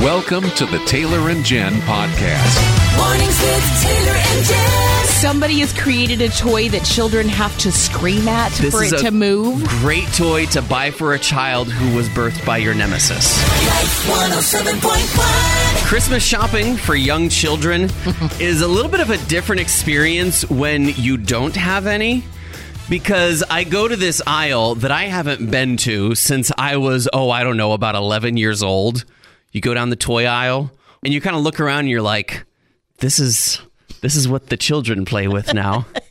Welcome to the Taylor and Jen podcast. Mornings with Taylor and Jen. Somebody has created a toy that children have to scream at This for is it a to move. Great toy to buy for a child who was birthed by your nemesis. Life 107.1. Christmas shopping for young children is a little bit of a different experience when you don't have any. Because I go to this aisle that I haven't been to since I was, oh, I don't know, about 11 years old. You go down the toy aisle and you kind of look around and you're like, this is. This is what the children play with now.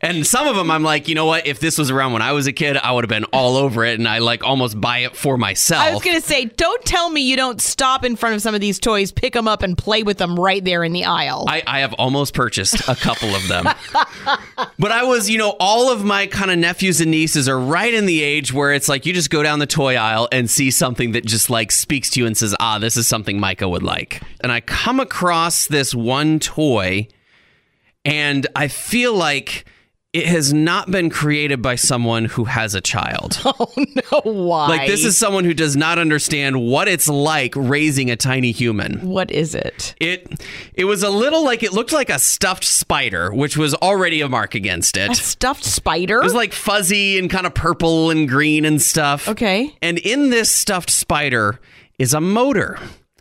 and some of them I'm like, you know what? If this was around when I was a kid, I would have been all over it and I like almost buy it for myself. I was going to say, don't tell me you don't stop in front of some of these toys, pick them up, and play with them right there in the aisle. I, I have almost purchased a couple of them. but I was, you know, all of my kind of nephews and nieces are right in the age where it's like you just go down the toy aisle and see something that just like speaks to you and says, ah, this is something Micah would like. And I come across this one toy and I feel like it has not been created by someone who has a child. Oh no, why? Like this is someone who does not understand what it's like raising a tiny human. What is it? It it was a little like it looked like a stuffed spider, which was already a mark against it. A stuffed spider? It was like fuzzy and kind of purple and green and stuff. okay. And in this stuffed spider is a motor.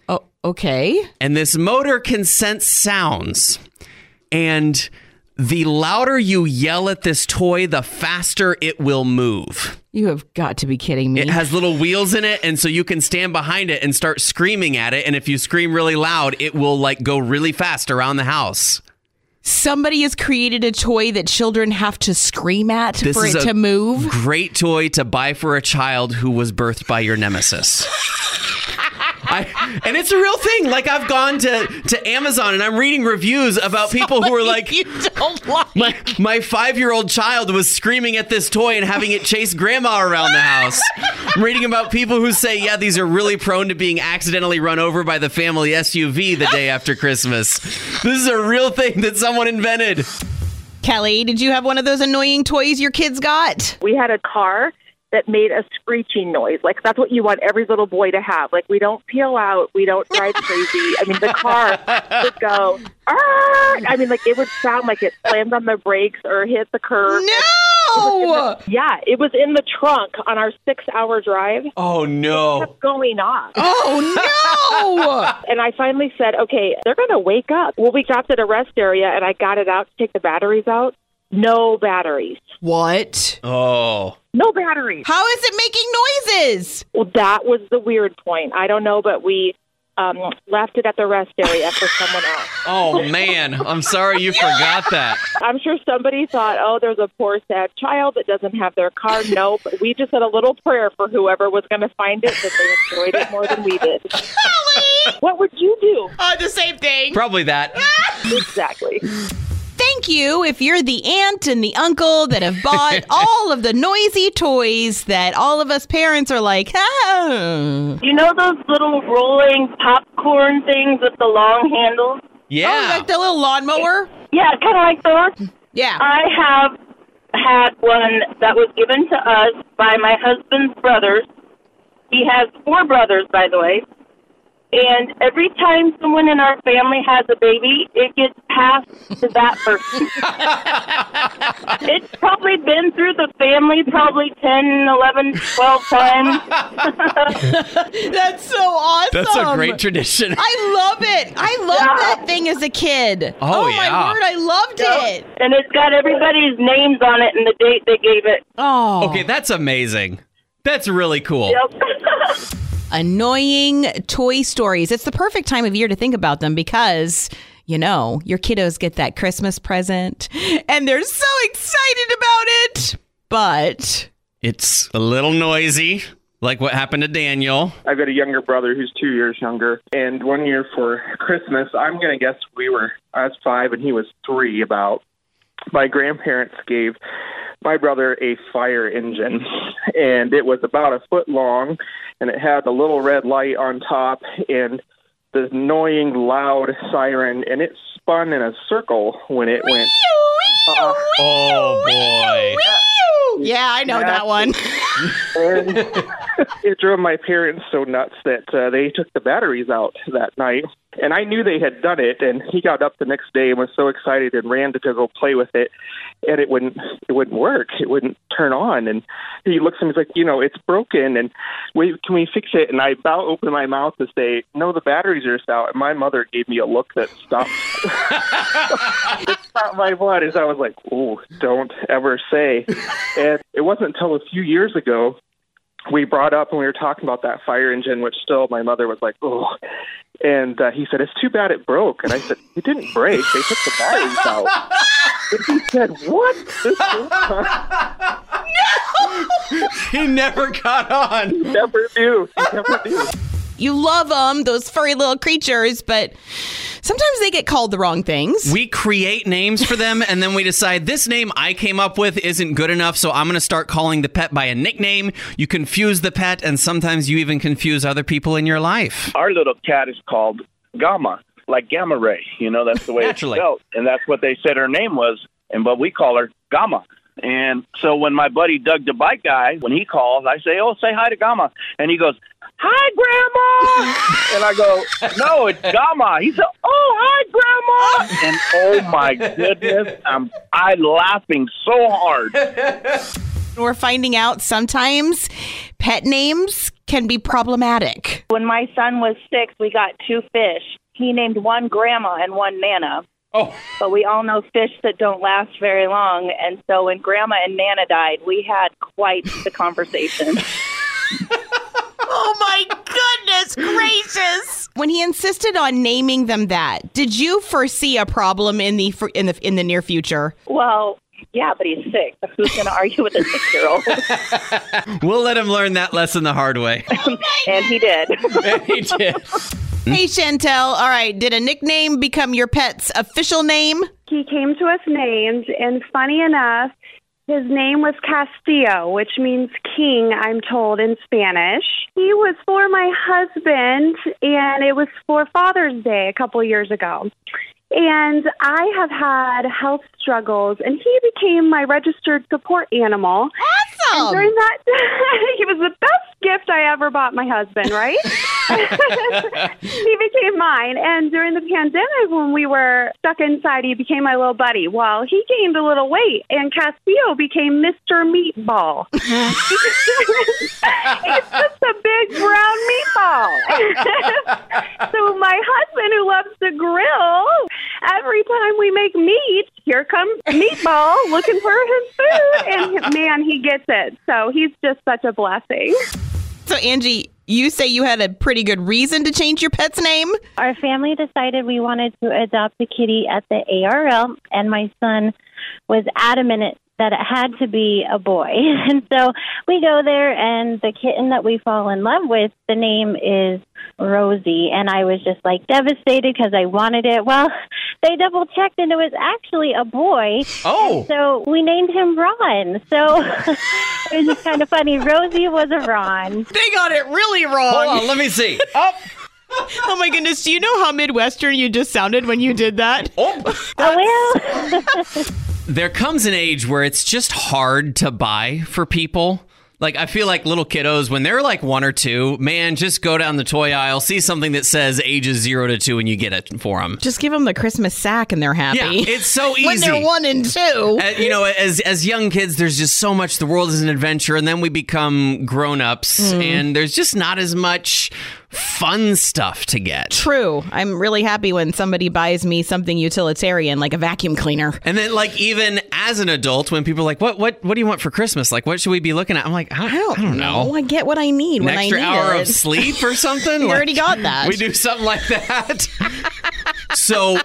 Oh, okay. And this motor can sense sounds. And the louder you yell at this toy, the faster it will move. You have got to be kidding me. It has little wheels in it, and so you can stand behind it and start screaming at it. And if you scream really loud, it will like go really fast around the house. Somebody has created a toy that children have to scream at This for it to move. Great toy to buy for a child who was birthed by your nemesis. I, and it's a real thing. Like I've gone to, to Amazon and I'm reading reviews about people who are like, you don't like. my my five year old child was screaming at this toy and having it chase grandma around the house. I'm reading about people who say, yeah, these are really prone to being accidentally run over by the family SUV the day after Christmas. This is a real thing that someone invented. Kelly, did you have one of those annoying toys your kids got? we had a car that made a screeching noise. Like that's what you want every little boy to have. Like we don't peel out, we don't drive crazy. I mean, the car would go. "Arr!" I mean, like it would sound like it slammed on the brakes or hit the curb. No! Yeah, it was in the trunk on our six-hour drive. Oh no. Kept going off. Oh no! And I finally said, okay, they're going to wake up. Well, we stopped at a rest area and I got it out to take the batteries out. No batteries. what? Oh. No batteries. How is it making noises? Well, that was the weird point. I don't know, but we um, left it at the rest area for someone else. Oh man. I'm sorry you forgot that. I'm sure somebody thought, oh, there's a poor, sad child that doesn't have their car. No, but we just said a little prayer for whoever was going to find it that they enjoyed it more than we did. What would you do? Oh, the same thing. Probably that. Exactly. Thank you if you're the aunt and the uncle that have bought all of the noisy toys that all of us parents are like, ah. You know those little rolling popcorn things with the long handles? Yeah. Oh, like the little lawnmower? Yeah, kind of like those. Yeah. I have had one that was given to us by my husband's brothers. He has four brothers, by the way. And every time someone in our family has a baby, it gets passed to that person. it's probably been through the family probably 10, 11, 12 times. That's so awesome. That's a great tradition. I love it. I loved Yeah. that thing as a kid. Oh, oh my yeah. word, I loved it. and it's got everybody's names on it and the date they gave it. Oh. Okay, that's amazing. That's really cool. Yep. Annoying toy stories. It's the perfect time of year to think about them because you know, your kiddos get that Christmas present and they're so excited about it. But It's a little noisy, like what happened to Daniel. I've got a younger brother who's two years younger. And one year for Christmas, I'm going to guess we were, I was five and he was three about. My grandparents gave my brother a fire engine, and it was about a foot long, and it had a little red light on top and the annoying loud siren, and it spun in a circle when it went. Uh, Oh boy. Yeah, I know that one. it drove my parents so nuts that uh, they took the batteries out that night. And I knew they had done it, and he got up the next day and was so excited and ran to, go play with it, and it wouldn't it wouldn't work. It wouldn't turn on. And he looks at me, he's like, you know, it's broken, and wait, can we fix it? And I about opened my mouth to say, no, the batteries are out. And my mother gave me a look that stopped. it stopped my blood as I was like, oh, don't ever say. And it wasn't until a few years ago we brought up when we were talking about that fire engine, which still my mother was like, oh. And uh, he said, it's too bad it broke. And I said, it didn't break. They took the batteries out. And he said, what? This whole time, He never got on. he never knew. He never knew. You love them, those furry little creatures, but sometimes they get called the wrong things. We create names for them and then we decide this name I came up with isn't good enough, so I'm going to start calling the pet by a nickname. You confuse the pet and sometimes you even confuse other people in your life. our little cat is called Gamma, like gamma ray. You know, that's the way Naturally. it's spelled, and that's what they said her name was, and but we call her Gamma. And so when my buddy Doug the bike guy, when he calls, I say, "Oh, say hi to Gamma," and he goes, "Hi, Grandma," and I go, "No, it's Gamma." He said, "Oh, hi, Grandma," and oh my goodness, I'm I laughing so hard. We're finding out sometimes pet names can be problematic. When my son was six, we got two fish. He named one Grandma and one Nana. Oh. But we all know fish that don't last very long. And so when Grandma and Nana died, we had quite the conversation. Oh my goodness gracious! When he insisted on naming them that, did you foresee a problem in the in the in the near future? well, yeah, but he's six. Who's going to argue with a six year old? We'll let him learn that lesson the hard way. and he did. he did. Hey Chantel, all right, did a nickname become your pet's official name? he came to us named, and funny enough, his name was Castillo, which means king, I'm told in Spanish. He was for my husband, and it was for Father's Day a couple years ago. And I have had health struggles, and he became my registered support animal. Ah! And during that, he was the best gift I ever bought my husband, right? he became mine. And during the pandemic, when we were stuck inside, he became my little buddy. Well, he gained a little weight, and Castillo became Mr. Meatball. He's just a big brown meatball. so my husband, who loves to grill, every time we make meat, here comes Meatball looking for his food, and man, he gets it. So he's just such a blessing. So Angie, you say you had a pretty good reason to change your pet's name? Our family decided we wanted to adopt a kitty at the ARL, and my son was adamant that it had to be a boy. And so we go there, and the kitten that we fall in love with, the name is Rosie. And I was just like devastated because I wanted it. Well, they double checked, and it was actually a boy. Oh. So we named him Ron. So it was just kind of funny. Rosie was a Ron. They got it really wrong. Hold on, let me see. Up. Oh my goodness, do you know how Midwestern you just sounded when you did that? Oh. Oh, well. There comes an age where it's just hard to buy for people. Like I feel like little kiddos when they're like one or two, man, just go down the toy aisle, see something that says ages zero to two, and you get it for them. Just give them the Christmas sack and they're happy. Yeah, it's so easy. when they're one and two. Uh, you know, as as young kids, there's just so much. The world is an adventure, and then we become grown ups, and there's just not as much fun stuff to get. True. I'm really happy when somebody buys me something utilitarian like a vacuum cleaner. And then, like, even as an adult, when people are like, "What, what, what do you want for Christmas? Like, what should we be looking at?" I'm like, I don't, I don't know. Oh, I get what I need An when extra I need hour it. of sleep or something. You Like, already got that. We do something like that. so,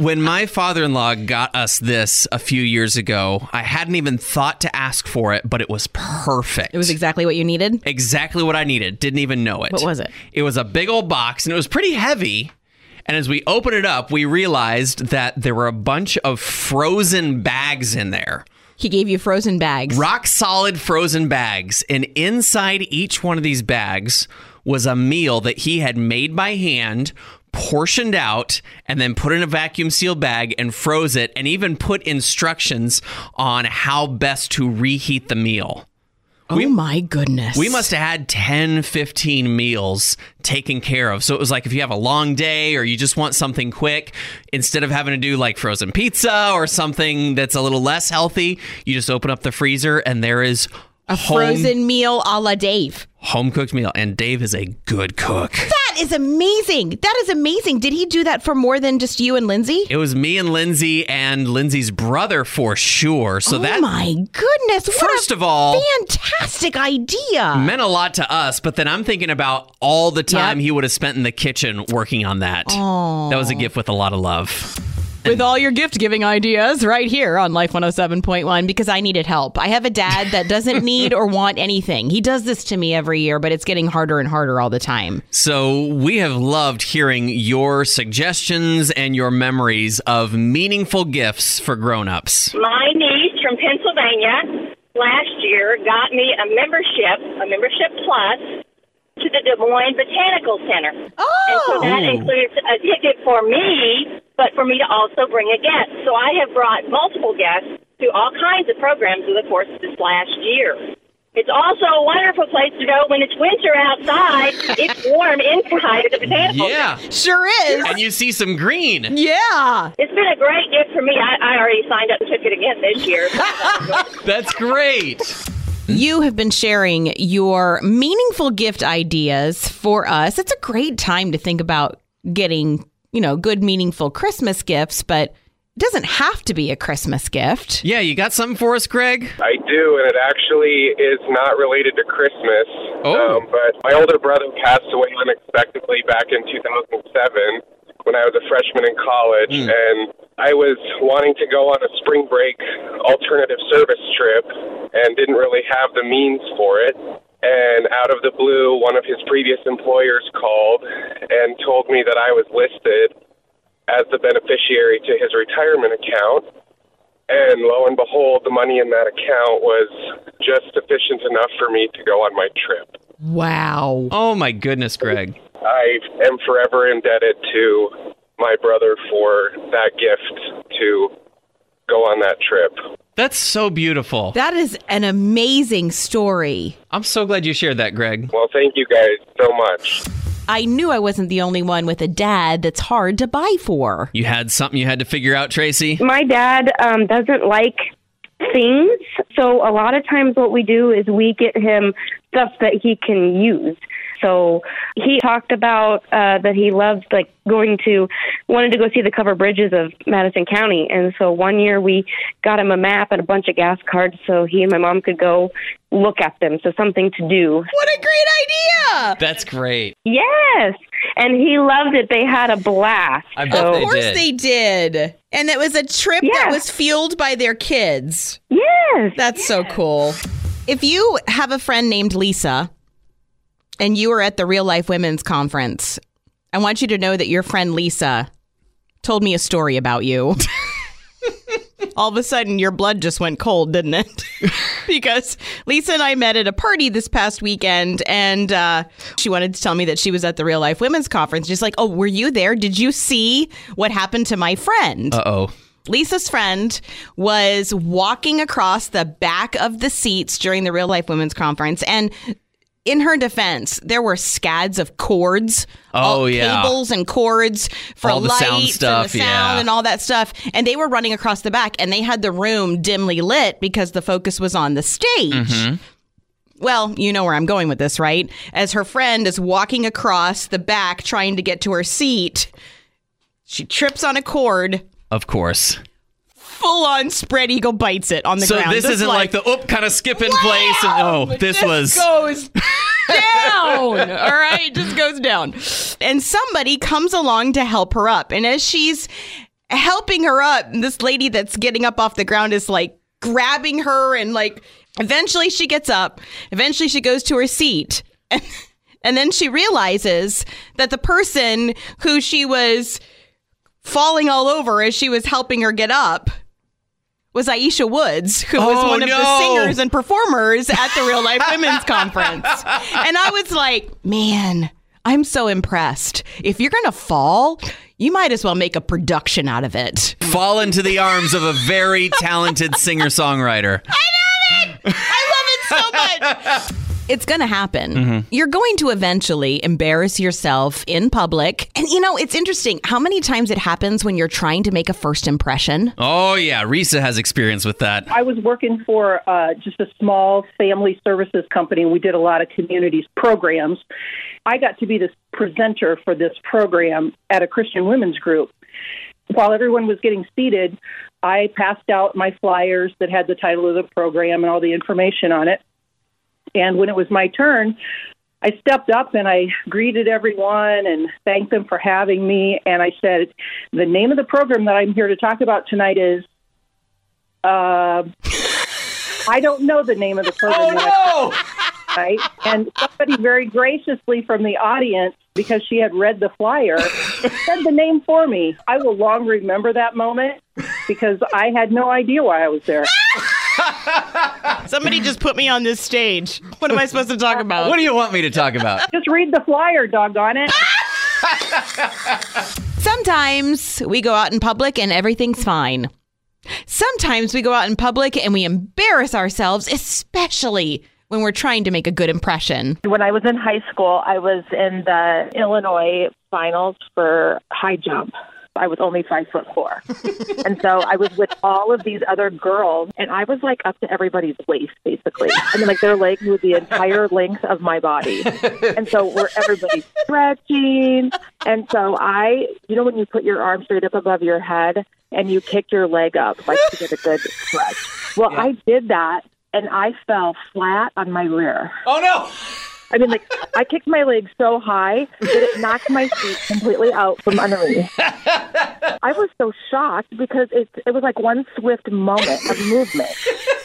when my father-in-law got us this a few years ago, I hadn't even thought to ask for it, but it was perfect. It was exactly what you needed. exactly what I needed. Didn't even know it. What was it? It was a big old box and it was pretty heavy. And as we opened it up, we realized that there were a bunch of frozen bags in there. He gave you frozen bags. Rock solid frozen bags. And inside each one of these bags was a meal that he had made by hand, portioned out and then put in a vacuum sealed bag and froze it and even put instructions on how best to reheat the meal. Oh my goodness. We must have had 10, 15 meals taken care of. So it was like if you have a long day or you just want something quick, instead of having to do like frozen pizza or something that's a little less healthy, you just open up the freezer and there is a home, frozen meal a la Dave. home cooked meal. And Dave is a good cook. That is amazing. That is amazing. Did he do that for more than just you and Lindsay? It was me and Lindsay and Lindsay's brother for sure. So oh that my goodness. First a of all- fantastic idea. meant a lot to us, but then I'm thinking about all the time Yep. he would have spent in the kitchen working on that. That was a gift with a lot of love. with all your gift giving ideas right here on Life 107.1 because I needed help. I have a dad that doesn't need or want anything. He does this to me every year, but it's getting harder and harder all the time. So we have loved hearing your suggestions and your memories of meaningful gifts for grown-ups. My niece from Pennsylvania last year got me a membership, a membership plus, to the Des Moines Botanical Center. Oh. And so oh! that Oh. includes a ticket for me, but for me to also bring a guest. So I have brought multiple guests to all kinds of programs in the course of this last year. It's also a wonderful place to go when it's winter outside. it's warm inside at the Botanical Yeah. Center. Sure is. And you see some green. Yeah. It's been a great gift for me. I, I already signed up and took it again this year. That's great. You have been sharing your meaningful gift ideas for us. It's a great time to think about getting, you know, good, meaningful Christmas gifts, but it doesn't have to be a Christmas gift. Yeah, you got something for us, Greg? I do, and it actually is not related to Christmas. Oh. Um, but my older brother passed away unexpectedly back in 2007 when I was a freshman in college, hmm. and I was wanting to go on a spring break alternative service trip and didn't really have the means for it. And out of the blue, one of his previous employers called and told me that I was listed as the beneficiary to his retirement account. And lo and behold, the money in that account was just sufficient enough for me to go on my trip. Wow. Oh my goodness, Greg. I am forever indebted to my brother for that gift to go on that trip. That's so beautiful. That is an amazing story. I'm so glad you shared that, Greg. Well, thank you guys so much. I knew I wasn't the only one with a dad that's hard to buy for. You had something you had to figure out, Tracy? My dad um, doesn't like things, so a lot of times what we do is we get him stuff that he can use. So he talked about uh, that he loved like going to wanted to go see the covered bridges of Madison County, and so one year we got him a map and a bunch of gas cards so he and my mom could go look at them. So something to do. What a great idea! That's great. Yes, and he loved it. They had a blast. I bet so, Of They course did. they did. And it was a trip that was fueled by their kids. yes, That's so cool. If you have a friend named Lisa and you were at the Real Life Women's Conference, I want you to know that your friend Lisa told me a story about you. All of a sudden, your blood just went cold, didn't it? because Lisa and I met at a party this past weekend, and uh, she wanted to tell me that she was at the Real Life Women's Conference. Just like, oh, were you there? Did you see what happened to my friend? Uh oh. Lisa's friend was walking across the back of the seats during the Real Life Women's Conference. And in her defense, there were scads of cords. Oh, all yeah. Cables and cords for All the lights sound stuff, and the sound yeah. and all that stuff. And they were running across the back and they had the room dimly lit because the focus was on the stage. Mm-hmm. Well, you know where I'm going with this, right? As her friend is walking across the back trying to get to her seat, she trips on a cord Of course. Full on spread eagle bites it on the So ground. this Just isn't like, the oop kind of skip in place and oh, this just was goes down. All right, just goes down. And somebody comes along to help her up. And as she's helping her up, this lady that's getting up off the ground is like grabbing her and like eventually she gets up. Eventually she goes to her seat. And, and then she realizes that the person who she was falling all over as she was helping her get up was Ayiesha Woods, who was Oh, one of the singers and performers at the Real Life Women's Conference. And I was like, man, I'm so impressed. If you're going to fall, you might as well make a production out of it. Fall into the arms of a very talented singer songwriter. It's going to happen. Mm-hmm. You're going to eventually embarrass yourself in public. And you know, it's interesting how many times it happens when you're trying to make a first impression. Oh, yeah. Risa has experience with that. I was working for uh, just a small family services company, and we did a lot of community programs. I got to be the presenter for this program at a Christian women's group. While everyone was getting seated, I passed out my flyers that had the title of the program and all the information on it. And when it was my turn, I stepped up and I greeted everyone and thanked them for having me. And I said, The name of the program that I'm here to talk about tonight is. Uh, I don't know the name of the program. yet. Right? And somebody very graciously from the audience, because she had read the flyer, said the name for me. I will long remember that moment because I had no idea why I was there. Somebody just put me on this stage. What am I supposed to talk about? What do you want me to talk about? Just read the flyer, doggone it. Sometimes we go out in public and everything's fine. Sometimes we go out in public and we embarrass ourselves, especially when we're trying to make a good impression. When I was in high school, I was in the Illinois finals for high jump. I was only five foot four. and so I was with all of these other girls, and I was like up to everybody's waist, basically. I mean, like their legs were the entire length of my body. And so we're everybody stretching. And so I, you know, when you put your arm straight up above your head and you kick your leg up, like to get a good stretch. Well, I did that, and I fell flat on my rear. Oh, no. I mean, like, I kicked my leg so high that it knocked my feet completely out from under me. I was so shocked because it, it was like one swift moment of movement.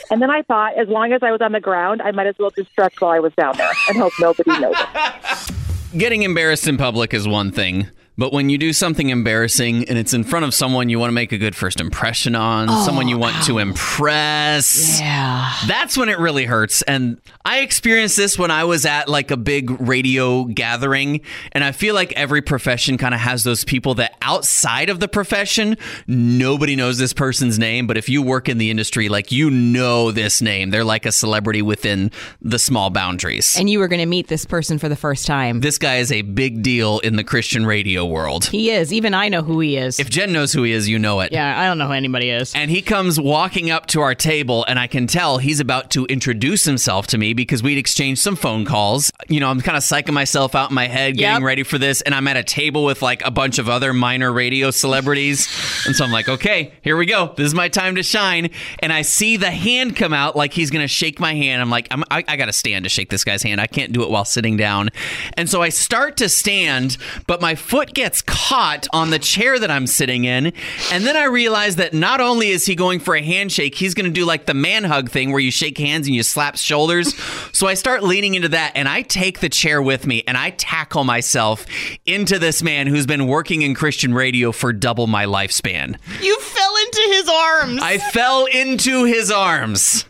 And then I thought, as long as I was on the ground, I might as well just stretch while I was down there and hope nobody noticed. Getting embarrassed in public is one thing, but when you do something embarrassing and it's in front of someone you want to make a good first impression on, oh, someone you want to impress, Yeah. that's when it really hurts. And I experienced this when I was at like a big radio gathering, and I feel like every profession kind of has those people that outside of the profession, nobody knows this person's name, but if you work in the industry, like you know this name, they're like a celebrity within the small boundaries. And you were going to meet this person for the first time. This guy is a big deal in the Christian radio world. He is. Even I know who he is. If Jen knows who he is, you know it. yeah, I don't know who anybody is. And he comes walking up to our table, and I can tell he's about to introduce himself to me because we'd exchanged some phone calls. You know, I'm kind of psyching myself out in my head, getting Yep. ready for this, and I'm at a table with like a bunch of other minor radio celebrities. and so I'm like, okay, here we go. This is my time to shine. And I see the hand come out like he's going to shake my hand. I'm like, I'm, I, I got to stand to shake this guy's hand. I can't do it while sitting down. And so I start to stand, but my foot gets caught on the chair that I'm sitting in. And then I realize that not only is he going for a handshake, he's going to do like the man hug thing where you shake hands and you slap shoulders. so I start leaning into that and I take the chair with me and I tackle myself into this man who's been working in Christian radio for double my lifespan. You fell into his arms. I fell into his arms.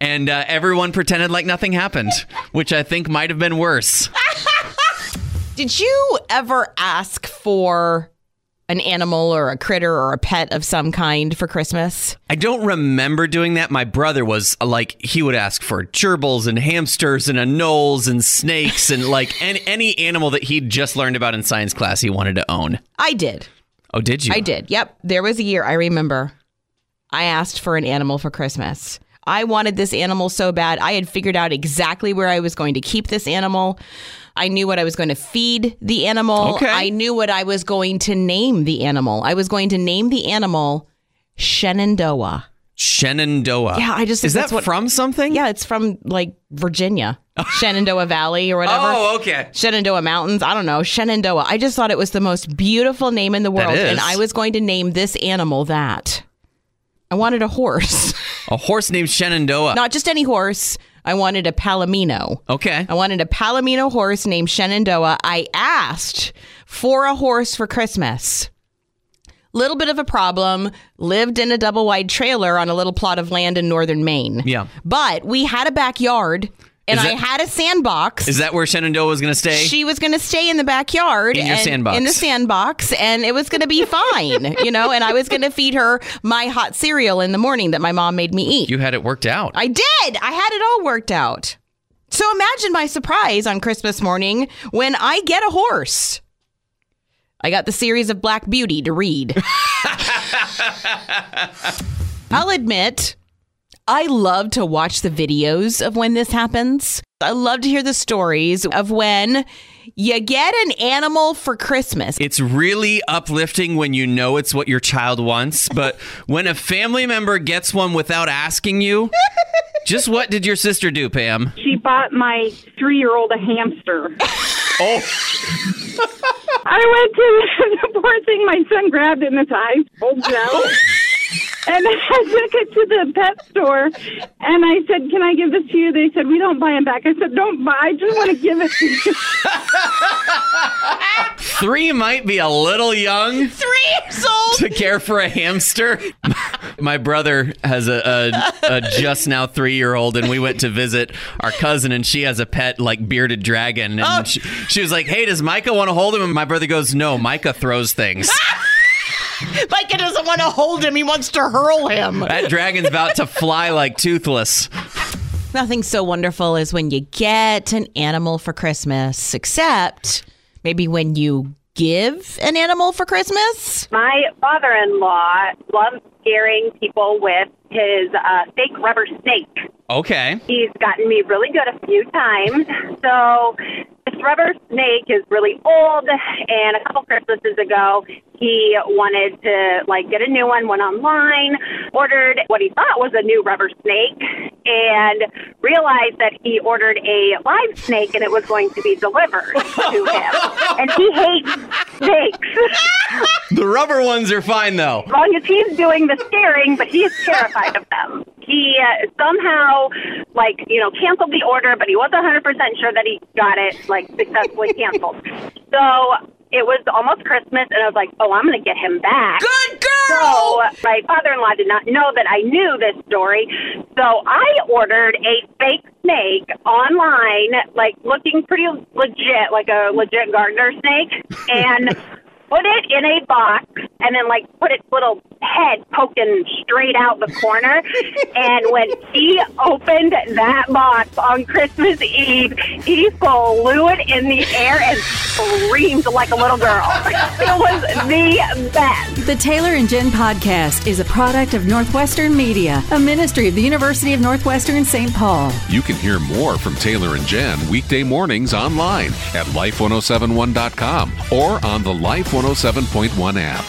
And uh, everyone pretended like nothing happened, which I think might have been worse. Did you ever ask for an animal or a critter or a pet of some kind for Christmas? I don't remember doing that. My brother was uh, like, he would ask for gerbils and hamsters and anoles and snakes and like any, any animal that he'd just learned about in science class he wanted to own. I did. Oh, did you? I did. Yep. There was a year I remember. I asked for an animal for Christmas. I wanted this animal so bad. I had figured out exactly where I was going to keep this animal. I knew what I was going to feed the animal. Okay. I knew what I was going to name the animal. I was going to name the animal Shenandoah. Shenandoah. Yeah, I just Is that what- from something? Yeah, it's from like Virginia, Shenandoah Valley or whatever. Oh, okay. Shenandoah Mountains. I don't know. Shenandoah. I just thought it was the most beautiful name in the world. And I was going to name this animal that. I wanted a horse. A horse named Shenandoah. Not just any horse. I wanted a Palomino. okay. I wanted a Palomino horse named Shenandoah. I asked for a horse for Christmas. Little bit of a problem. Lived in a double wide trailer on a little plot of land in northern Maine. Yeah. But we had a backyard and Is I had a sandbox. Is that where Shenandoah was going to stay? She was going to stay in the backyard In your and- sandbox. in the sandbox, and it was going to be fine, you know. And I was going to feed her my hot cereal in the morning that my mom made me eat. you had it worked out. I did. I had it all worked out. So imagine my surprise on Christmas morning when I get a horse. I got the series of Black Beauty to read. I'll admit, I love to watch the videos of when this happens. I love to hear the stories of when you get an animal for Christmas. It's really uplifting when you know it's what your child wants, but when a family member gets one without asking you, just what did your sister do, Pam? She bought my three year old a hamster. Oh, I went to the poor thing. My son grabbed it in his eyes, pulled it out. And I took it to the pet store and I said, Can I give this to you? They said, We don't buy them back. I said, Don't buy. I just want to give it to you. three might be a little young Three years old. to care for a hamster. My brother has a, a, a just now three year old, and we went to visit our cousin, and she has a pet like bearded dragon. And oh. she, she was like, Hey, does Micah want to hold him? And my brother goes, No, Micah throws things. Micah doesn't want to hold him, he wants to hurl him. That dragon's about to fly like toothless. Nothing so wonderful as when you get an animal for Christmas, except maybe when you give an animal for Christmas. My father in law loves scaring people with his uh, fake rubber snake. Okay. He's gotten me really good a few times. So this rubber snake is really old, and a couple Christmases ago, he wanted to like get a new one. Went online, ordered what he thought was a new rubber snake, and realized that he ordered a live snake, and it was going to be delivered to him. And he hates snakes. The rubber ones are fine, though. As long as he's doing the scaring, but he is terrified of them. He uh, somehow, like, you know, canceled the order, but he wasn't 100% sure that he got it, like, successfully canceled. So it was almost Christmas, and I was like, oh, I'm going to get him back. Good girl! So my father in law did not know that I knew this story. So I ordered a fake snake online, like, looking pretty legit, like a legit gardener snake, and put it in a box and then like put its little head poking straight out the corner. and when he opened that box on Christmas Eve, he flew it in the air and screamed like a little girl. It was the best. The Taylor and Jen podcast is a product of Northwestern Media, a ministry of the University of Northwestern St. Paul. You can hear more from Taylor and Jen weekday mornings online at life1071.com or on the Life 107.1 app.